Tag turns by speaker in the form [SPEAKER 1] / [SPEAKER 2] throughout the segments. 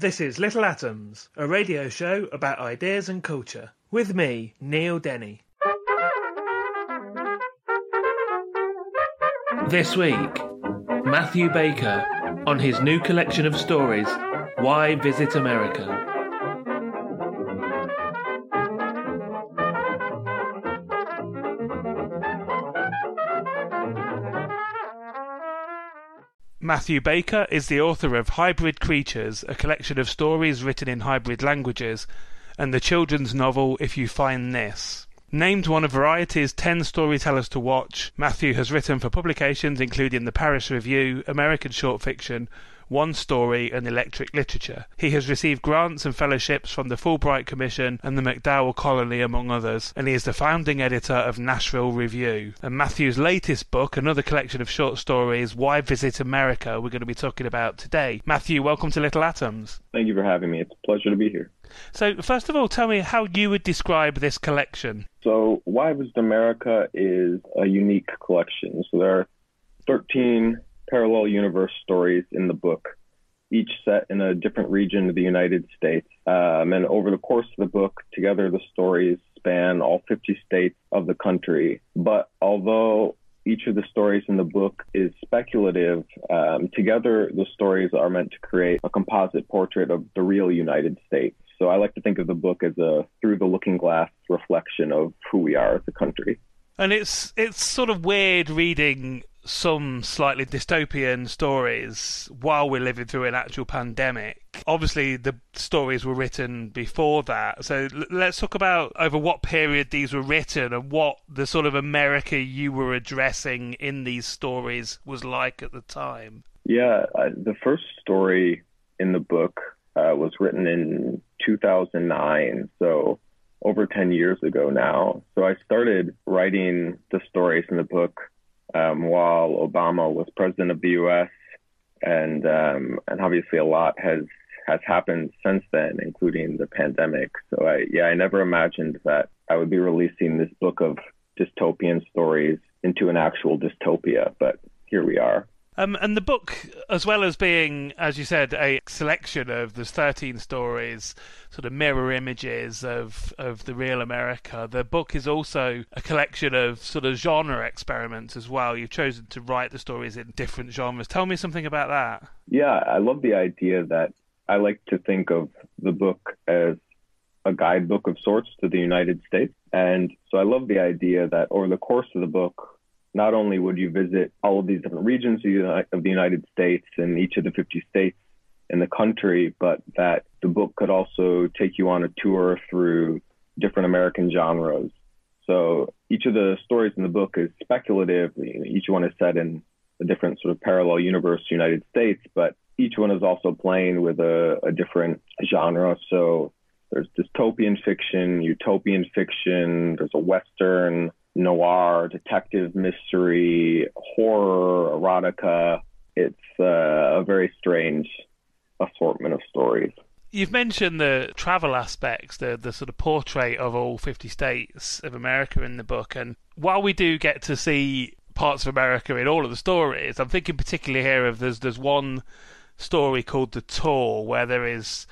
[SPEAKER 1] This is Little Atoms, a radio show about ideas and culture, with me, Neil Denny. This week, Matthew Baker on his new collection of stories, Why Visit America? Matthew Baker is the author of Hybrid Creatures, a collection of stories written in hybrid languages, and the children's novel If You Find This. Named one of Variety's 10 storytellers to watch, Matthew has written for publications including the Paris Review, American Short Fiction, one Story, and Electric Literature. He has received grants and fellowships from the Fulbright Commission and the MacDowell Colony, among others, and he is the founding editor of Nashville Review. And Matthew's latest book, another collection of short stories, Why Visit America, we're going to be talking about today. Matthew, welcome to Little Atoms.
[SPEAKER 2] Thank you for having me. It's a pleasure to be here.
[SPEAKER 1] So, first of all, tell me how you would describe this collection.
[SPEAKER 2] So, Why Visit America is a unique collection. So, there are 13 parallel universe stories in the book, each set in a different region of the United States. Um, and over the course of the book, together the stories span all 50 states of the country. But although each of the stories in the book is speculative. Um, together, the stories are meant to create a composite portrait of the real United States. So I like to think of the book as a through the looking glass reflection of who we are as a country.
[SPEAKER 1] And it's it's sort of weird reading some slightly dystopian stories while we're living through an actual pandemic. Obviously, the stories were written before that. So let's talk about over what period these were written and what the sort of America you were addressing in these stories was like at the time.
[SPEAKER 2] Yeah, the first story in the book uh, was written in 2009. So over 10 years ago now. So I started writing the stories in the book um, while Obama was president of the U.S. and um, and obviously a lot has has happened since then, including the pandemic. So I yeah I never imagined that I would be releasing this book of dystopian stories into an actual dystopia, but here we are.
[SPEAKER 1] Um, and the book, as well as being, as you said, a selection of there's 13 stories, sort of mirror images of of the real America. The book is also a collection of sort of genre experiments as well. You've chosen to write the stories in different genres. Tell me something about that.
[SPEAKER 2] Yeah, I love the idea that I like to think of the book as a guidebook of sorts to the United States. And so I love the idea that over the course of the book, not only would you visit all of these different regions of the United States and each of the 50 states in the country, but that the book could also take you on a tour through different American genres. So each of the stories in the book is speculative. Each one is set in a different sort of parallel universe, United States, but each one is also playing with a, a different genre. So there's dystopian fiction, utopian fiction, there's a Western, noir, detective mystery, horror, erotica. It's uh, a very strange assortment of stories.
[SPEAKER 1] You've mentioned the travel aspects, the the sort of portrait of all 50 states of America in the book, and while we do get to see parts of America in all of the stories, I'm thinking particularly here of there's there's one story called the tour where there is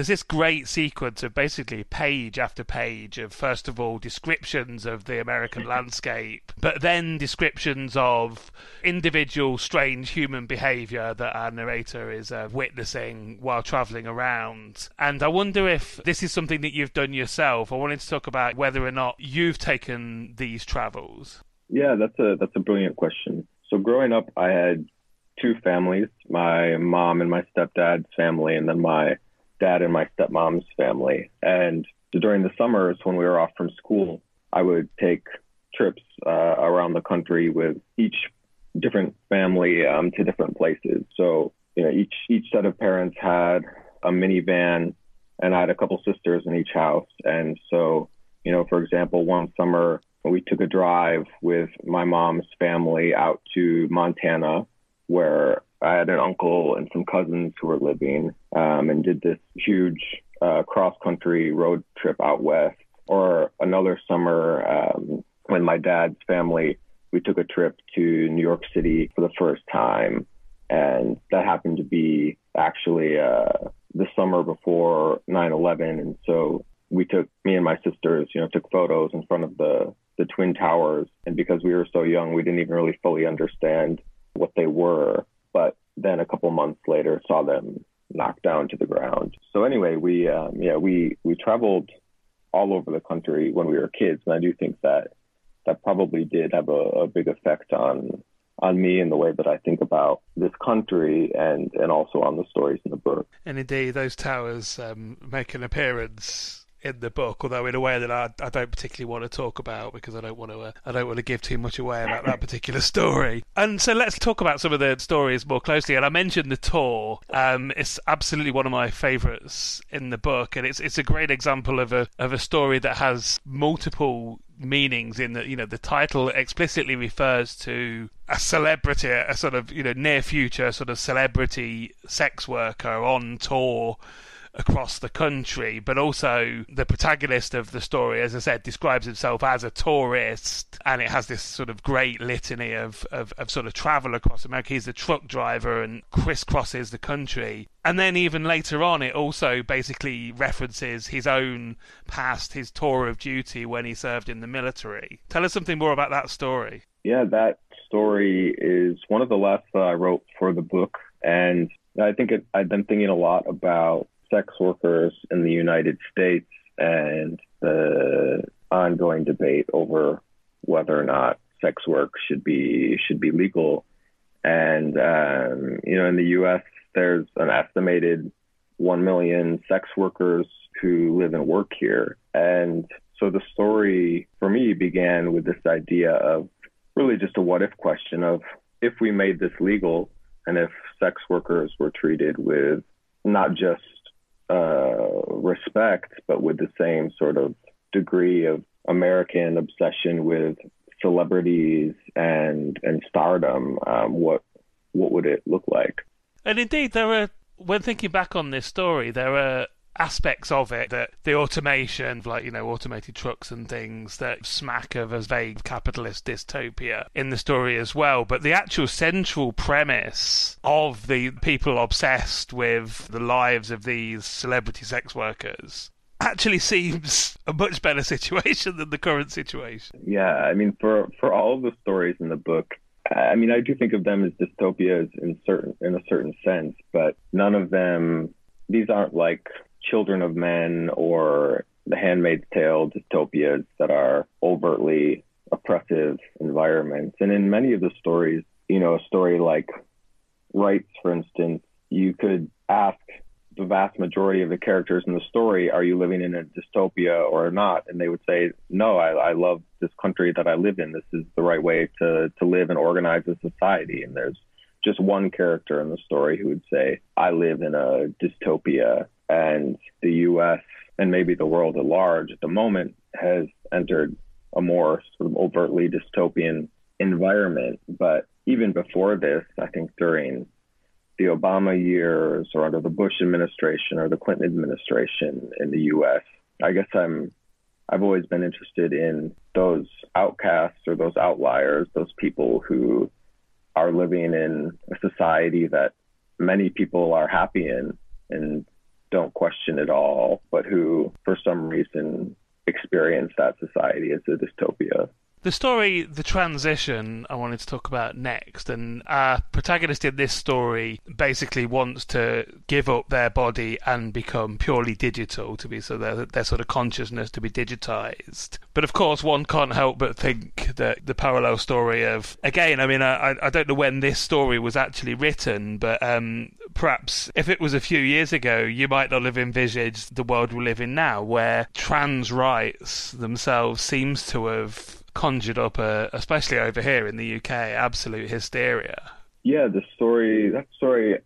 [SPEAKER 1] there's this great sequence of basically page after page of first of all descriptions of the American landscape, but then descriptions of individual strange human behavior that our narrator is uh, witnessing while traveling around. And I wonder if this is something that you've done yourself. I wanted to talk about whether or not you've taken these travels.
[SPEAKER 2] Yeah, that's a that's a brilliant question. So growing up, I had two families: my mom and my stepdad's family, and then my dad and my stepmom's family. And during the summers when we were off from school, I would take trips uh, around the country with each different family um, to different places. So you know, each each set of parents had a minivan, and I had a couple sisters in each house. And so, you know, for example, one summer we took a drive with my mom's family out to Montana, where I had an uncle and some cousins who were living, um, and did this huge uh, cross country road trip out west. Or another summer um, when my dad's family we took a trip to New York City for the first time, and that happened to be actually uh, the summer before 9/11, and so we took me and my sisters, you know, took photos in front of the the twin towers, and because we were so young, we didn't even really fully understand what they were. But then a couple months later, saw them knocked down to the ground. So anyway, we um, yeah we we traveled all over the country when we were kids, and I do think that that probably did have a, a big effect on on me and the way that I think about this country and and also on the stories in the book.
[SPEAKER 1] And indeed, those towers um, make an appearance in the book, although in a way that I, I don't particularly want to talk about because I don't want to uh, I don't want to give too much away about that particular story. And so let's talk about some of the stories more closely. And I mentioned the tour. Um, it's absolutely one of my favourites in the book, and it's it's a great example of a of a story that has multiple meanings in that you know the title explicitly refers to a celebrity a sort of you know near future sort of celebrity sex worker on tour across the country, but also the protagonist of the story, as I said, describes himself as a tourist, and it has this sort of great litany of, of, of sort of travel across America. He's a truck driver and crisscrosses the country. And then even later on, it also basically references his own past, his tour of duty when he served in the military. Tell us something more about that story.
[SPEAKER 2] Yeah, that story is one of the last that I wrote for the book. And I think it, I've been thinking a lot about sex workers in the United States and the ongoing debate over whether or not sex work should be should be legal. And um, you know, in the U.S., there's an estimated one million sex workers who live and work here. And so the story for me began with this idea of really just a what if question of if we made this legal and if sex workers were treated with not just uh, respect, but with the same sort of degree of American obsession with celebrities and and stardom, um, what what would it look like?
[SPEAKER 1] And indeed, there are. When thinking back on this story, there are aspects of it that the automation, like, you know, automated trucks and things that smack of a vague capitalist dystopia in the story as well. But the actual central premise of the people obsessed with the lives of these celebrity sex workers actually seems a much better situation than the current situation.
[SPEAKER 2] Yeah, I mean, for for all the stories in the book, I mean, I do think of them as dystopias in certain in a certain sense, but none of them. These aren't like Children of Men or The Handmaid's Tale dystopias that are overtly oppressive environments. And in many of the stories, you know, a story like Rights, for instance, you could ask the vast majority of the characters in the story, are you living in a dystopia or not? And they would say, no, I, I love this country that I live in. This is the right way to, to live and organize a society. And there's just one character in the story who would say, I live in a dystopia and the U.S. and maybe the world at large at the moment has entered a more sort of overtly dystopian environment. But even before this, I think during the Obama years or under the Bush administration or the Clinton administration in the U.S., I guess I'm I've always been interested in those outcasts or those outliers, those people who are living in a society that many people are happy in and don't question at all, but who, for some reason, experience that society as a dystopia.
[SPEAKER 1] The story, the transition, I wanted to talk about next. And our protagonist in this story basically wants to give up their body and become purely digital, to be so their, their sort of consciousness to be digitized. But of course, one can't help but think that the parallel story of, again, I mean, I, I don't know when this story was actually written, but um, perhaps if it was a few years ago, you might not have envisaged the world we live in now, where trans rights themselves seems to have conjured up, a, especially over here in the UK, absolute hysteria.
[SPEAKER 2] Yeah, the story, that story,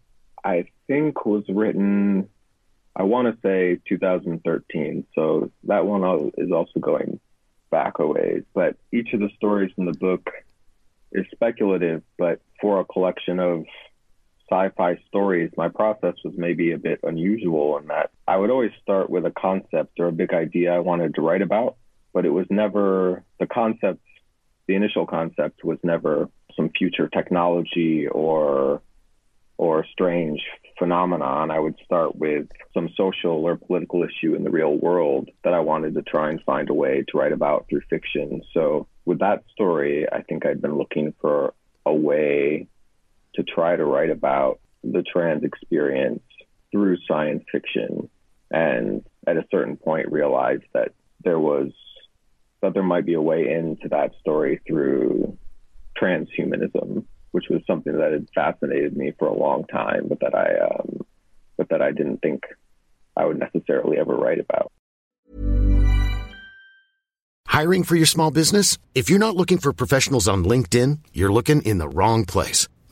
[SPEAKER 2] I think was written, I want to say 2013. So that one is also going back a ways. But each of the stories in the book is speculative, but for a collection of sci-fi stories, my process was maybe a bit unusual in that I would always start with a concept or a big idea I wanted to write about but it was never the concept, the initial concept was never some future technology or or strange phenomenon. I would start with some social or political issue in the real world that I wanted to try and find a way to write about through fiction. So with that story, I think I'd been looking for a way to try to write about the trans experience through science fiction and at a certain point realized that there was that there might be a way into that story through transhumanism, which was something that had fascinated me for a long time, but that I um, but that I didn't think I would necessarily ever write about.
[SPEAKER 3] Hiring for your small business? If you're not looking for professionals on LinkedIn, you're looking in the wrong place.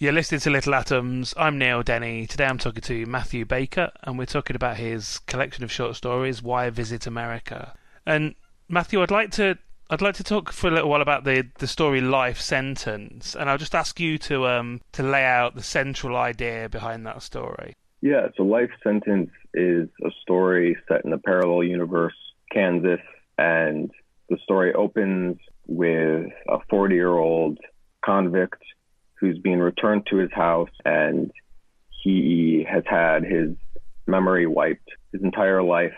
[SPEAKER 1] You're listening to Little Atoms. I'm Neil Denny. Today I'm talking to Matthew Baker, and we're talking about his collection of short stories, Why Visit America. And Matthew, I'd like to I'd like to talk for a little while about the, the story Life Sentence, and I'll just ask you to um to lay out the central idea behind that story.
[SPEAKER 2] Yeah, so Life Sentence is a story set in a parallel universe, Kansas, and the story opens with a 40 year old convict who's being returned to his house and he has had his memory wiped. His entire life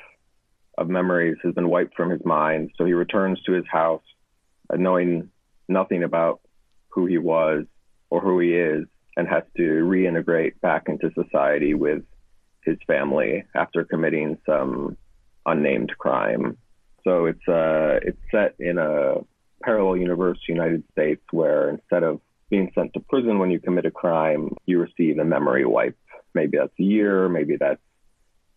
[SPEAKER 2] of memories has been wiped from his mind. So he returns to his house uh, knowing nothing about who he was or who he is and has to reintegrate back into society with his family after committing some unnamed crime. So it's uh it's set in a parallel universe United States where instead of being sent to prison when you commit a crime, you receive a memory wipe. Maybe that's a year, maybe that's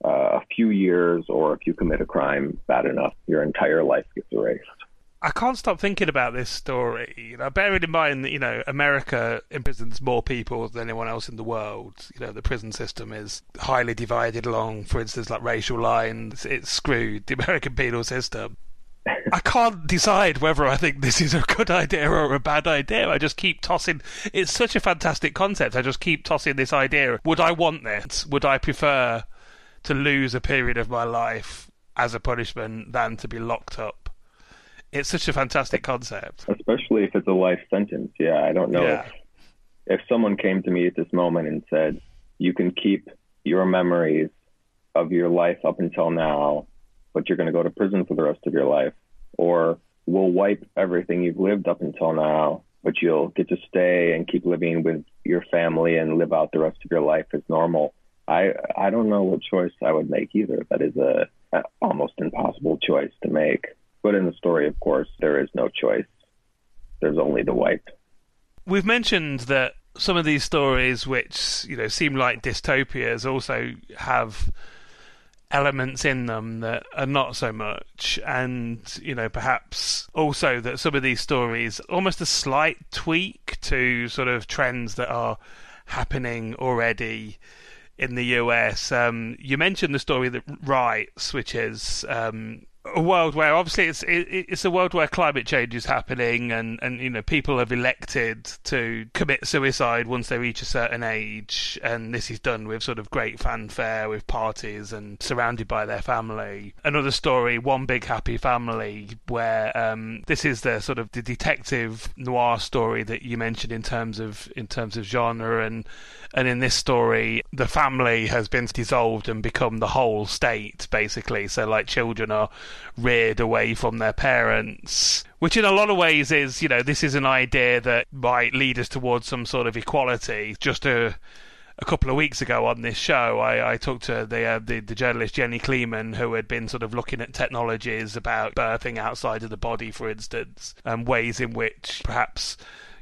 [SPEAKER 2] uh, a few years, or if you commit a crime bad enough, your entire life gets erased.
[SPEAKER 1] I can't stop thinking about this story. You know, bearing in mind that you know America imprisons more people than anyone else in the world. You know, the prison system is highly divided along, for instance, like racial lines. It's screwed the American penal system. I can't decide whether I think this is a good idea or a bad idea. I just keep tossing. It's such a fantastic concept. I just keep tossing this idea. Would I want this? Would I prefer to lose a period of my life as a punishment than to be locked up? It's such a fantastic concept.
[SPEAKER 2] Especially if it's a life sentence. Yeah, I don't know yeah. if, if someone came to me at this moment and said, you can keep your memories of your life up until now, but you're going to go to prison for the rest of your life. Or we'll wipe everything you've lived up until now, but you'll get to stay and keep living with your family and live out the rest of your life as normal. I I don't know what choice I would make either. That is a, a almost impossible choice to make. But in the story, of course, there is no choice. There's only the wipe.
[SPEAKER 1] We've mentioned that some of these stories, which you know seem like dystopias, also have elements in them that are not so much, and you know perhaps also that some of these stories almost a slight tweak to sort of trends that are happening already in the US. Um, you mentioned the story that Rights, which is um, a world where obviously it's it, it's a world where climate change is happening and and you know people have elected to commit suicide once they reach a certain age. And this is done with sort of great fanfare with parties and surrounded by their family. Another story one big happy family where um, this is the sort of the detective noir story that you mentioned in terms of in terms of genre. And and in this story the family has been dissolved and become the whole state basically. So like children are reared away from their parents which in a lot of ways is you know this is an idea that might lead us towards some sort of equality just a a couple of weeks ago on this show, I, I talked to the, uh, the, the journalist Jenny Kleeman, who had been sort of looking at technologies about birthing outside of the body, for instance, and ways in which perhaps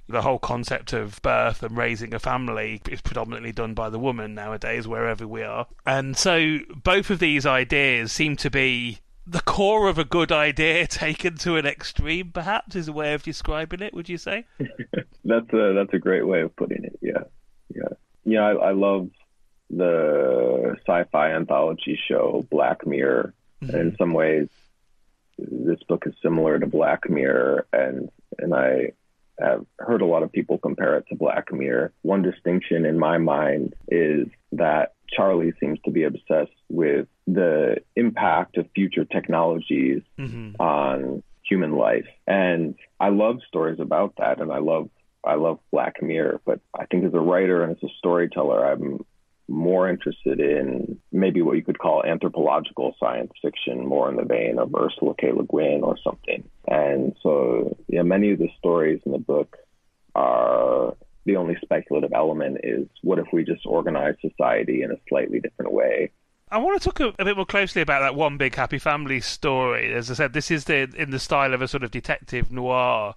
[SPEAKER 1] the whole concept of birth and raising a family is predominantly done by the woman nowadays, wherever we are. And so both of these ideas seem to be the core of a good idea taken to an extreme, perhaps, is a way of describing it. Would you say?
[SPEAKER 2] that's a that's a great way of putting it. Yeah, yeah, yeah. I, I love the sci-fi anthology show Black Mirror. Mm-hmm. And in some ways, this book is similar to Black Mirror, and and I have heard a lot of people compare it to Black Mirror. One distinction in my mind is that Charlie seems to be obsessed with the impact of future technologies mm-hmm. on human life. And I love stories about that and I love I love Black Mirror, but I think as a writer and as a storyteller I'm more interested in maybe what you could call anthropological science fiction, more in the vein of Ursula K. Le Guin or something. And so, yeah, many of the stories in the book are the only speculative element is what if we just organize society in a slightly different way?
[SPEAKER 1] I want to talk a, a, bit more closely about that one big happy family story. As I said, this is the in the style of a sort of detective noir.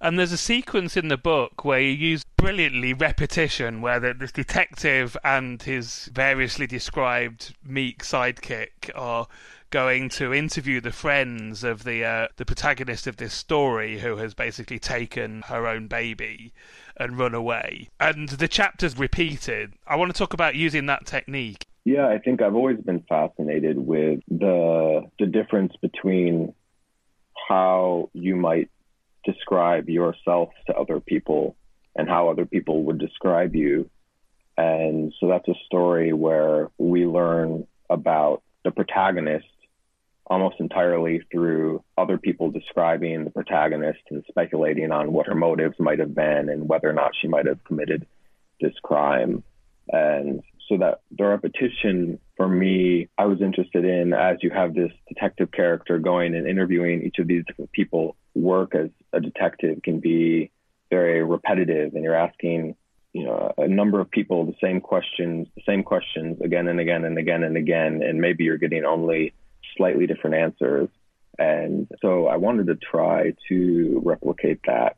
[SPEAKER 1] And there's a sequence in the book where you use brilliantly repetition, where the, this detective and his variously described meek sidekick are going to interview the friends of the uh, the protagonist of this story, who has basically taken her own baby and run away. And the chapter's repeated. I want to talk about using that technique.
[SPEAKER 2] Yeah, I think I've always been fascinated with the the difference between how you might describe yourself to other people and how other people would describe you. And so that's a story where we learn about the protagonist almost entirely through other people describing the protagonist and speculating on what her motives might have been and whether or not she might have committed this crime. And so that the repetition for me, I was interested in as you have this detective character going and interviewing each of these different people, work as a detective can be very repetitive and you're asking you know a number of people the same questions the same questions again and again and again and again and maybe you're getting only slightly different answers. And so i wanted to try to replicate that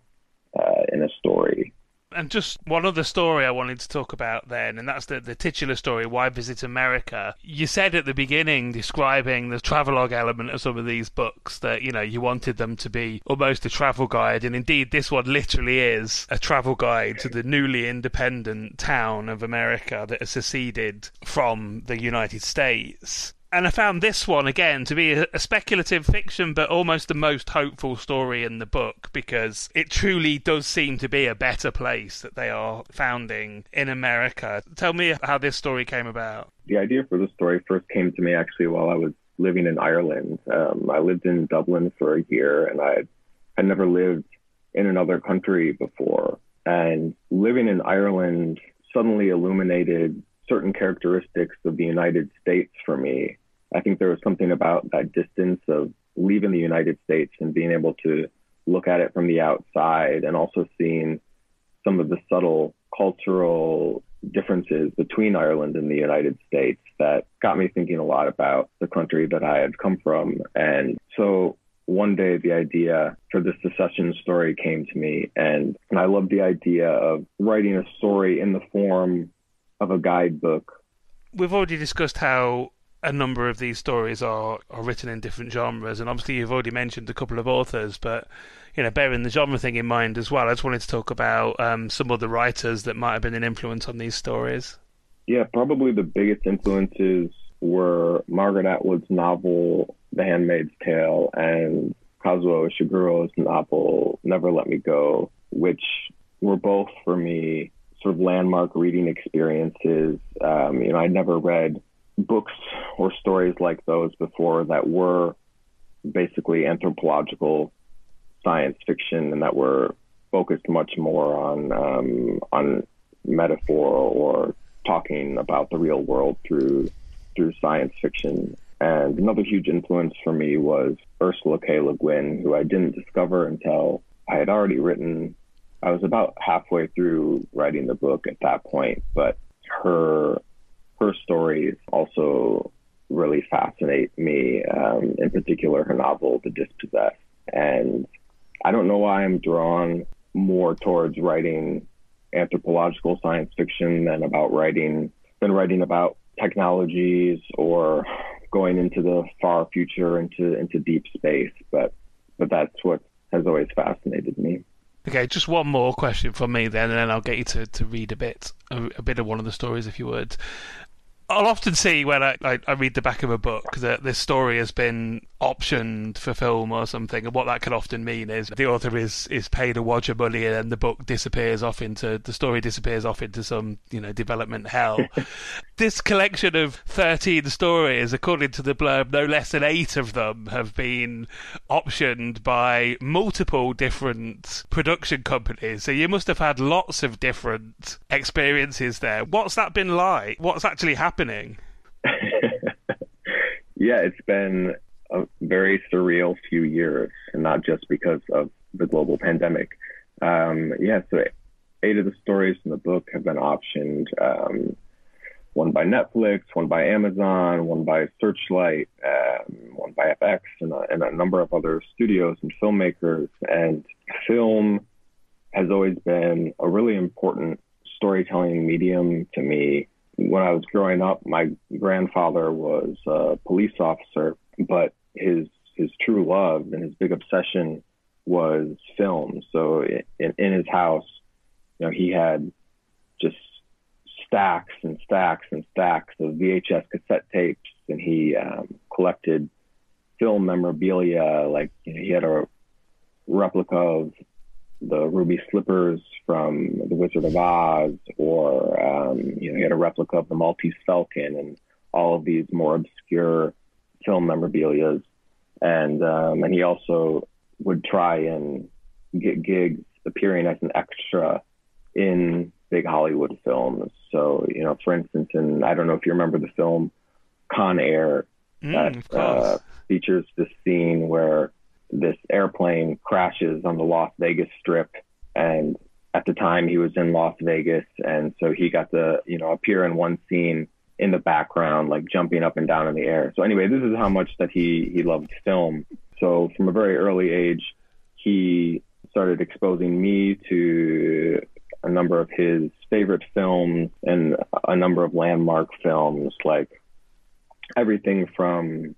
[SPEAKER 2] uh, in a story
[SPEAKER 1] And just one other story I wanted to talk about then, and that's the, the titular story, Why Visit America? You said at the beginning, describing the travelogue element of some of these books, that, you know, you wanted them to be almost a travel guide, and indeed this one literally is a travel guide to the newly independent town of America that has seceded from the United States and I found this one again to be a, speculative fiction, but almost the most hopeful story in the book because it truly does seem to be a better place that they are founding in America. Tell me how this story came about.
[SPEAKER 2] The idea for the story first came to me actually while I was living in Ireland. Um, I lived in Dublin for a year and I had never lived in another country before. And living in Ireland suddenly illuminated certain characteristics of the United States for me I think there was something about that distance of leaving the United States and being able to look at it from the outside and also seeing some of the subtle cultural differences between Ireland and the United States that got me thinking a lot about the country that I had come from. And so one day the idea for the secession story came to me and, and I love the idea of writing a story in the form of a guidebook.
[SPEAKER 1] We've already discussed how a number of these stories are, are written in different genres, and obviously you've already mentioned a couple of authors, but you know, bearing the genre thing in mind as well, I just wanted to talk about um, some of the writers that might have been an influence on these stories.
[SPEAKER 2] Yeah, probably the biggest influences were Margaret Atwood's novel The Handmaid's Tale and Kazuo Ishiguro's novel Never Let Me Go, which were both for me sort of landmark reading experiences. Um, you know, I'd never read books or stories like those before that were basically anthropological science fiction and that were focused much more on um, on metaphor or talking about the real world through through science fiction. And another huge influence for me was Ursula K. Le Guin, who I didn't discover until I had already written. I was about halfway through writing the book at that point, but her her stories also really fascinate me. Um, in particular, her novel, The Dispossessed. And I don't know why I'm drawn more towards writing anthropological science fiction than about writing than writing about technologies or going into the far future into into deep space. But but that's what has always fascinated me.
[SPEAKER 1] Okay, just one more question from me then, and then I'll get you to, to read a bit a, a bit of one of the stories if you would. I'll often see when I, I, I, read the back of a book that this story has been optioned for film or something, and what that can often mean is the author is, is paid a wad of money and then the book disappears off into the story disappears off into some you know development hell. this collection of thirteen stories, according to the blurb, no less than eight of them have been optioned by multiple different production companies. So you must have had lots of different experiences there. What's that been like? What's actually happened? Happening?
[SPEAKER 2] yeah, it's been a very surreal few years, and not just because of the global pandemic. Um, yeah, so eight of the stories in the book have been optioned. Um, one by Netflix, one by Amazon, one by Searchlight, um, one by FX, and a, and a number of other studios and filmmakers. And film has always been a really important storytelling medium to me when I was growing up, my grandfather was a police officer, but his his true love and his big obsession was film. So in, in his house, you know, he had just stacks and stacks and stacks of VHS cassette tapes, and he um, collected film memorabilia. Like you know, he had a replica of the ruby slippers from the Wizard of Oz, or um, you know, he had a replica of the Maltese Falcon, and all of these more obscure film memorabilia. And um, and he also would try and get gigs appearing as an extra in big Hollywood films. So you know, for instance, in I don't know if you remember the film Con Air
[SPEAKER 1] mm, that uh,
[SPEAKER 2] features this scene where this airplane crashes on the Las Vegas Strip, and at the time he was in Las Vegas, and so he got to you know appear in one scene in the background, like jumping up and down in the air. So anyway, this is how much that he he loved film. So from a very early age, he started exposing me to a number of his favorite films and a number of landmark films, like everything from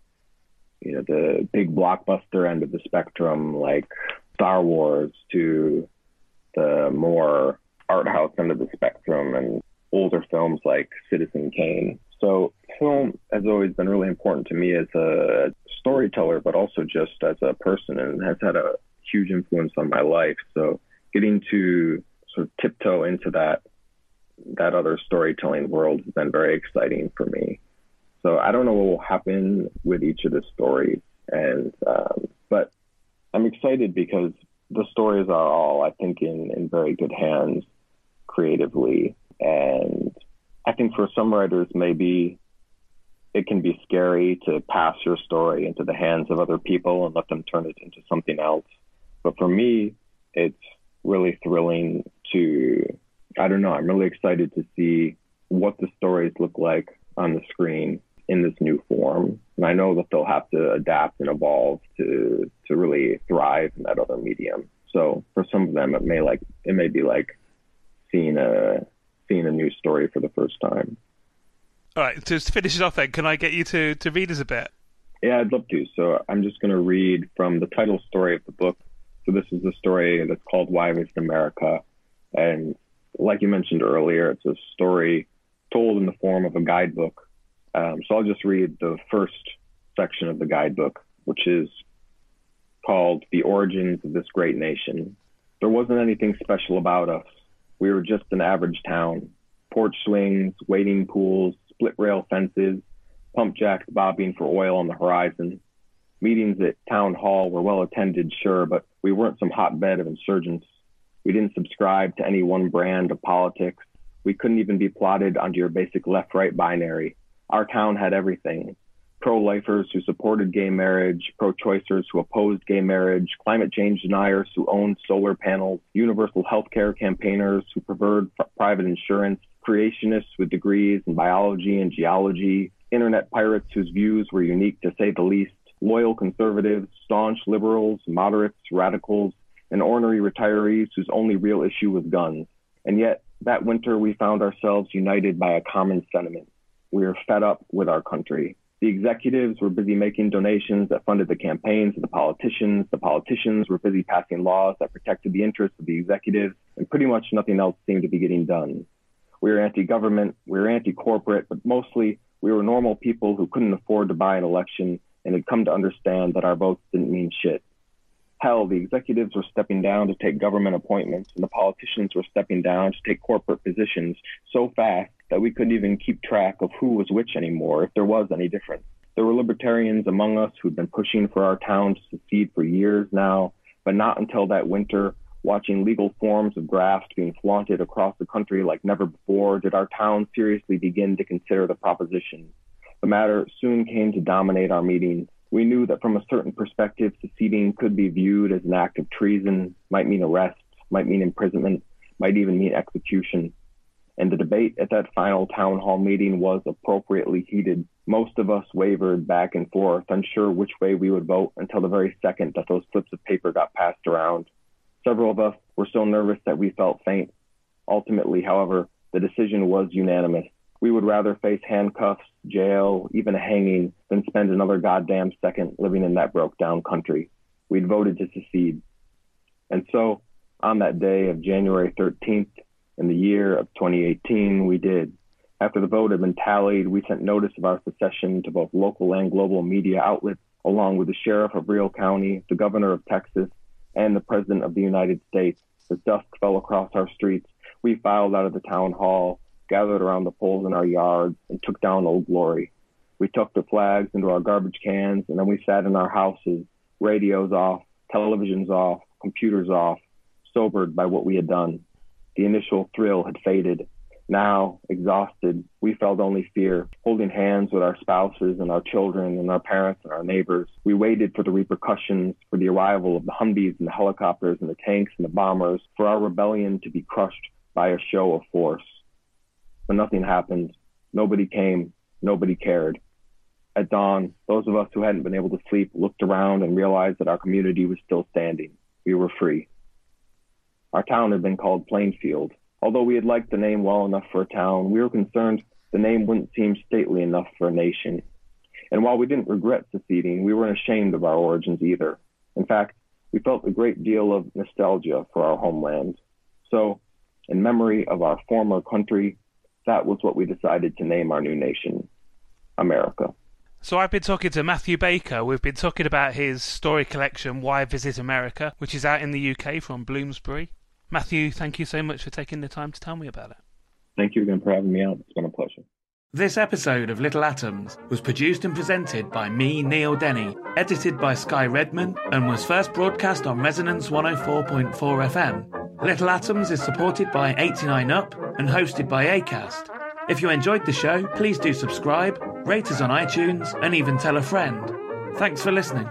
[SPEAKER 2] you know the big blockbuster end of the spectrum, like Star Wars, to the more art house end of the spectrum and older films like Citizen Kane. So film has always been really important to me as a storyteller, but also just as a person, and has had a huge influence on my life. So getting to sort of tiptoe into that that other storytelling world has been very exciting for me. So I don't know what will happen with each of the stories, and um, but I'm excited because the stories are all, I think, in in very good hands creatively, and I think for some writers maybe it can be scary to pass your story into the hands of other people and let them turn it into something else. But for me, it's really thrilling to, I don't know, I'm really excited to see what the stories look like on the screen in this new form. And I know that they'll have to adapt and evolve to, to really thrive in that other medium. So for some of them, it may like, it may be like seeing a, seeing a new story for the first time.
[SPEAKER 1] All right, to finish it off then, can I get you to, to read us a bit?
[SPEAKER 2] Yeah, I'd love to. So I'm just going to read from the title story of the book, so this is a story that's called Why Visit America? And like you mentioned earlier, it's a story told in the form of a guidebook. Um, so I'll just read the first section of the guidebook, which is called The Origins of This Great Nation. There wasn't anything special about us. We were just an average town. Porch swings, wading pools, split rail fences, pump jacks bobbing for oil on the horizon. Meetings at town hall were well attended, sure, but we weren't some hotbed of insurgents. We didn't subscribe to any one brand of politics. We couldn't even be plotted onto your basic left right binary. Our town had everything pro lifers who supported gay marriage, pro choicers who opposed gay marriage, climate change deniers who owned solar panels, universal health care campaigners who preferred private insurance, creationists with degrees in biology and geology, internet pirates whose views were unique to say the least, loyal conservatives, staunch liberals, moderates, radicals, and ornery retirees whose only real issue was guns. And yet, that winter, we found ourselves united by a common sentiment. We were fed up with our country. The executives were busy making donations that funded the campaigns of the politicians. The politicians were busy passing laws that protected the interests of the executives, and pretty much nothing else seemed to be getting done. We were anti government, we were anti corporate, but mostly we were normal people who couldn't afford to buy an election and had come to understand that our votes didn't mean shit. Hell, the executives were stepping down to take government appointments, and the politicians were stepping down to take corporate positions so fast that we couldn't even keep track of who was which anymore, if there was any difference. There were libertarians among us who'd been pushing for our town to secede for years now, but not until that winter, watching legal forms of graft being flaunted across the country like never before, did our town seriously begin to consider the proposition. The matter soon came to dominate our meetings. We knew that from a certain perspective, seceding could be viewed as an act of treason, might mean arrest, might mean imprisonment, might even mean execution. And the debate at that final town hall meeting was appropriately heated. Most of us wavered back and forth, unsure which way we would vote until the very second that those slips of paper got passed around. Several of us were so nervous that we felt faint. Ultimately, however, the decision was unanimous. We would rather face handcuffs, jail, even a hanging than spend another goddamn second living in that broke down country. We'd voted to secede. And so, on that day of January 13th, in the year of 2018, we did. After the vote had been tallied, we sent notice of our secession to both local and global media outlets, along with the sheriff of Real County, the governor of Texas, and the president of the United States. As dusk fell across our streets, we filed out of the town hall gathered around the poles in our yards and took down Old Glory. We tucked the flags into our garbage cans and then we sat in our houses, radios off, televisions off, computers off, sobered by what we had done. The initial thrill had faded. Now, exhausted, we felt only fear, holding hands with our spouses and our children and our parents and our neighbors. We waited for the repercussions, for the arrival of the Humvees and the helicopters and the tanks and the bombers, for our rebellion to be crushed by a show of force but nothing happened. Nobody came. Nobody cared. At dawn, those of us who hadn't been able to sleep looked around and realized that our community was still standing. We were free. Our town had been called Plainfield, Although we had liked the name well enough for a town, we were concerned the name wouldn't seem stately enough for a nation. And while we didn't regret seceding, we weren't ashamed of our origins either. In fact, we felt a great deal of nostalgia for our homeland. So, in memory of our former country, that was what we decided to name our new nation, America.
[SPEAKER 1] So I've been talking to Matthew Baker. We've been talking about his story collection, Why Visit America, which is out in the UK from Bloomsbury. Matthew, thank you so much for taking the time to tell me about it.
[SPEAKER 2] Thank you again for having me out. It's been a pleasure.
[SPEAKER 1] This episode of Little Atoms was produced and presented by me, Neil Denny, edited by Sky Redman, and was first broadcast on Resonance 104.4 FM. Little Atoms is supported by 89UP and hosted by ACAST. If you enjoyed the show, please do subscribe, rate us on iTunes, and even tell a friend. Thanks for listening.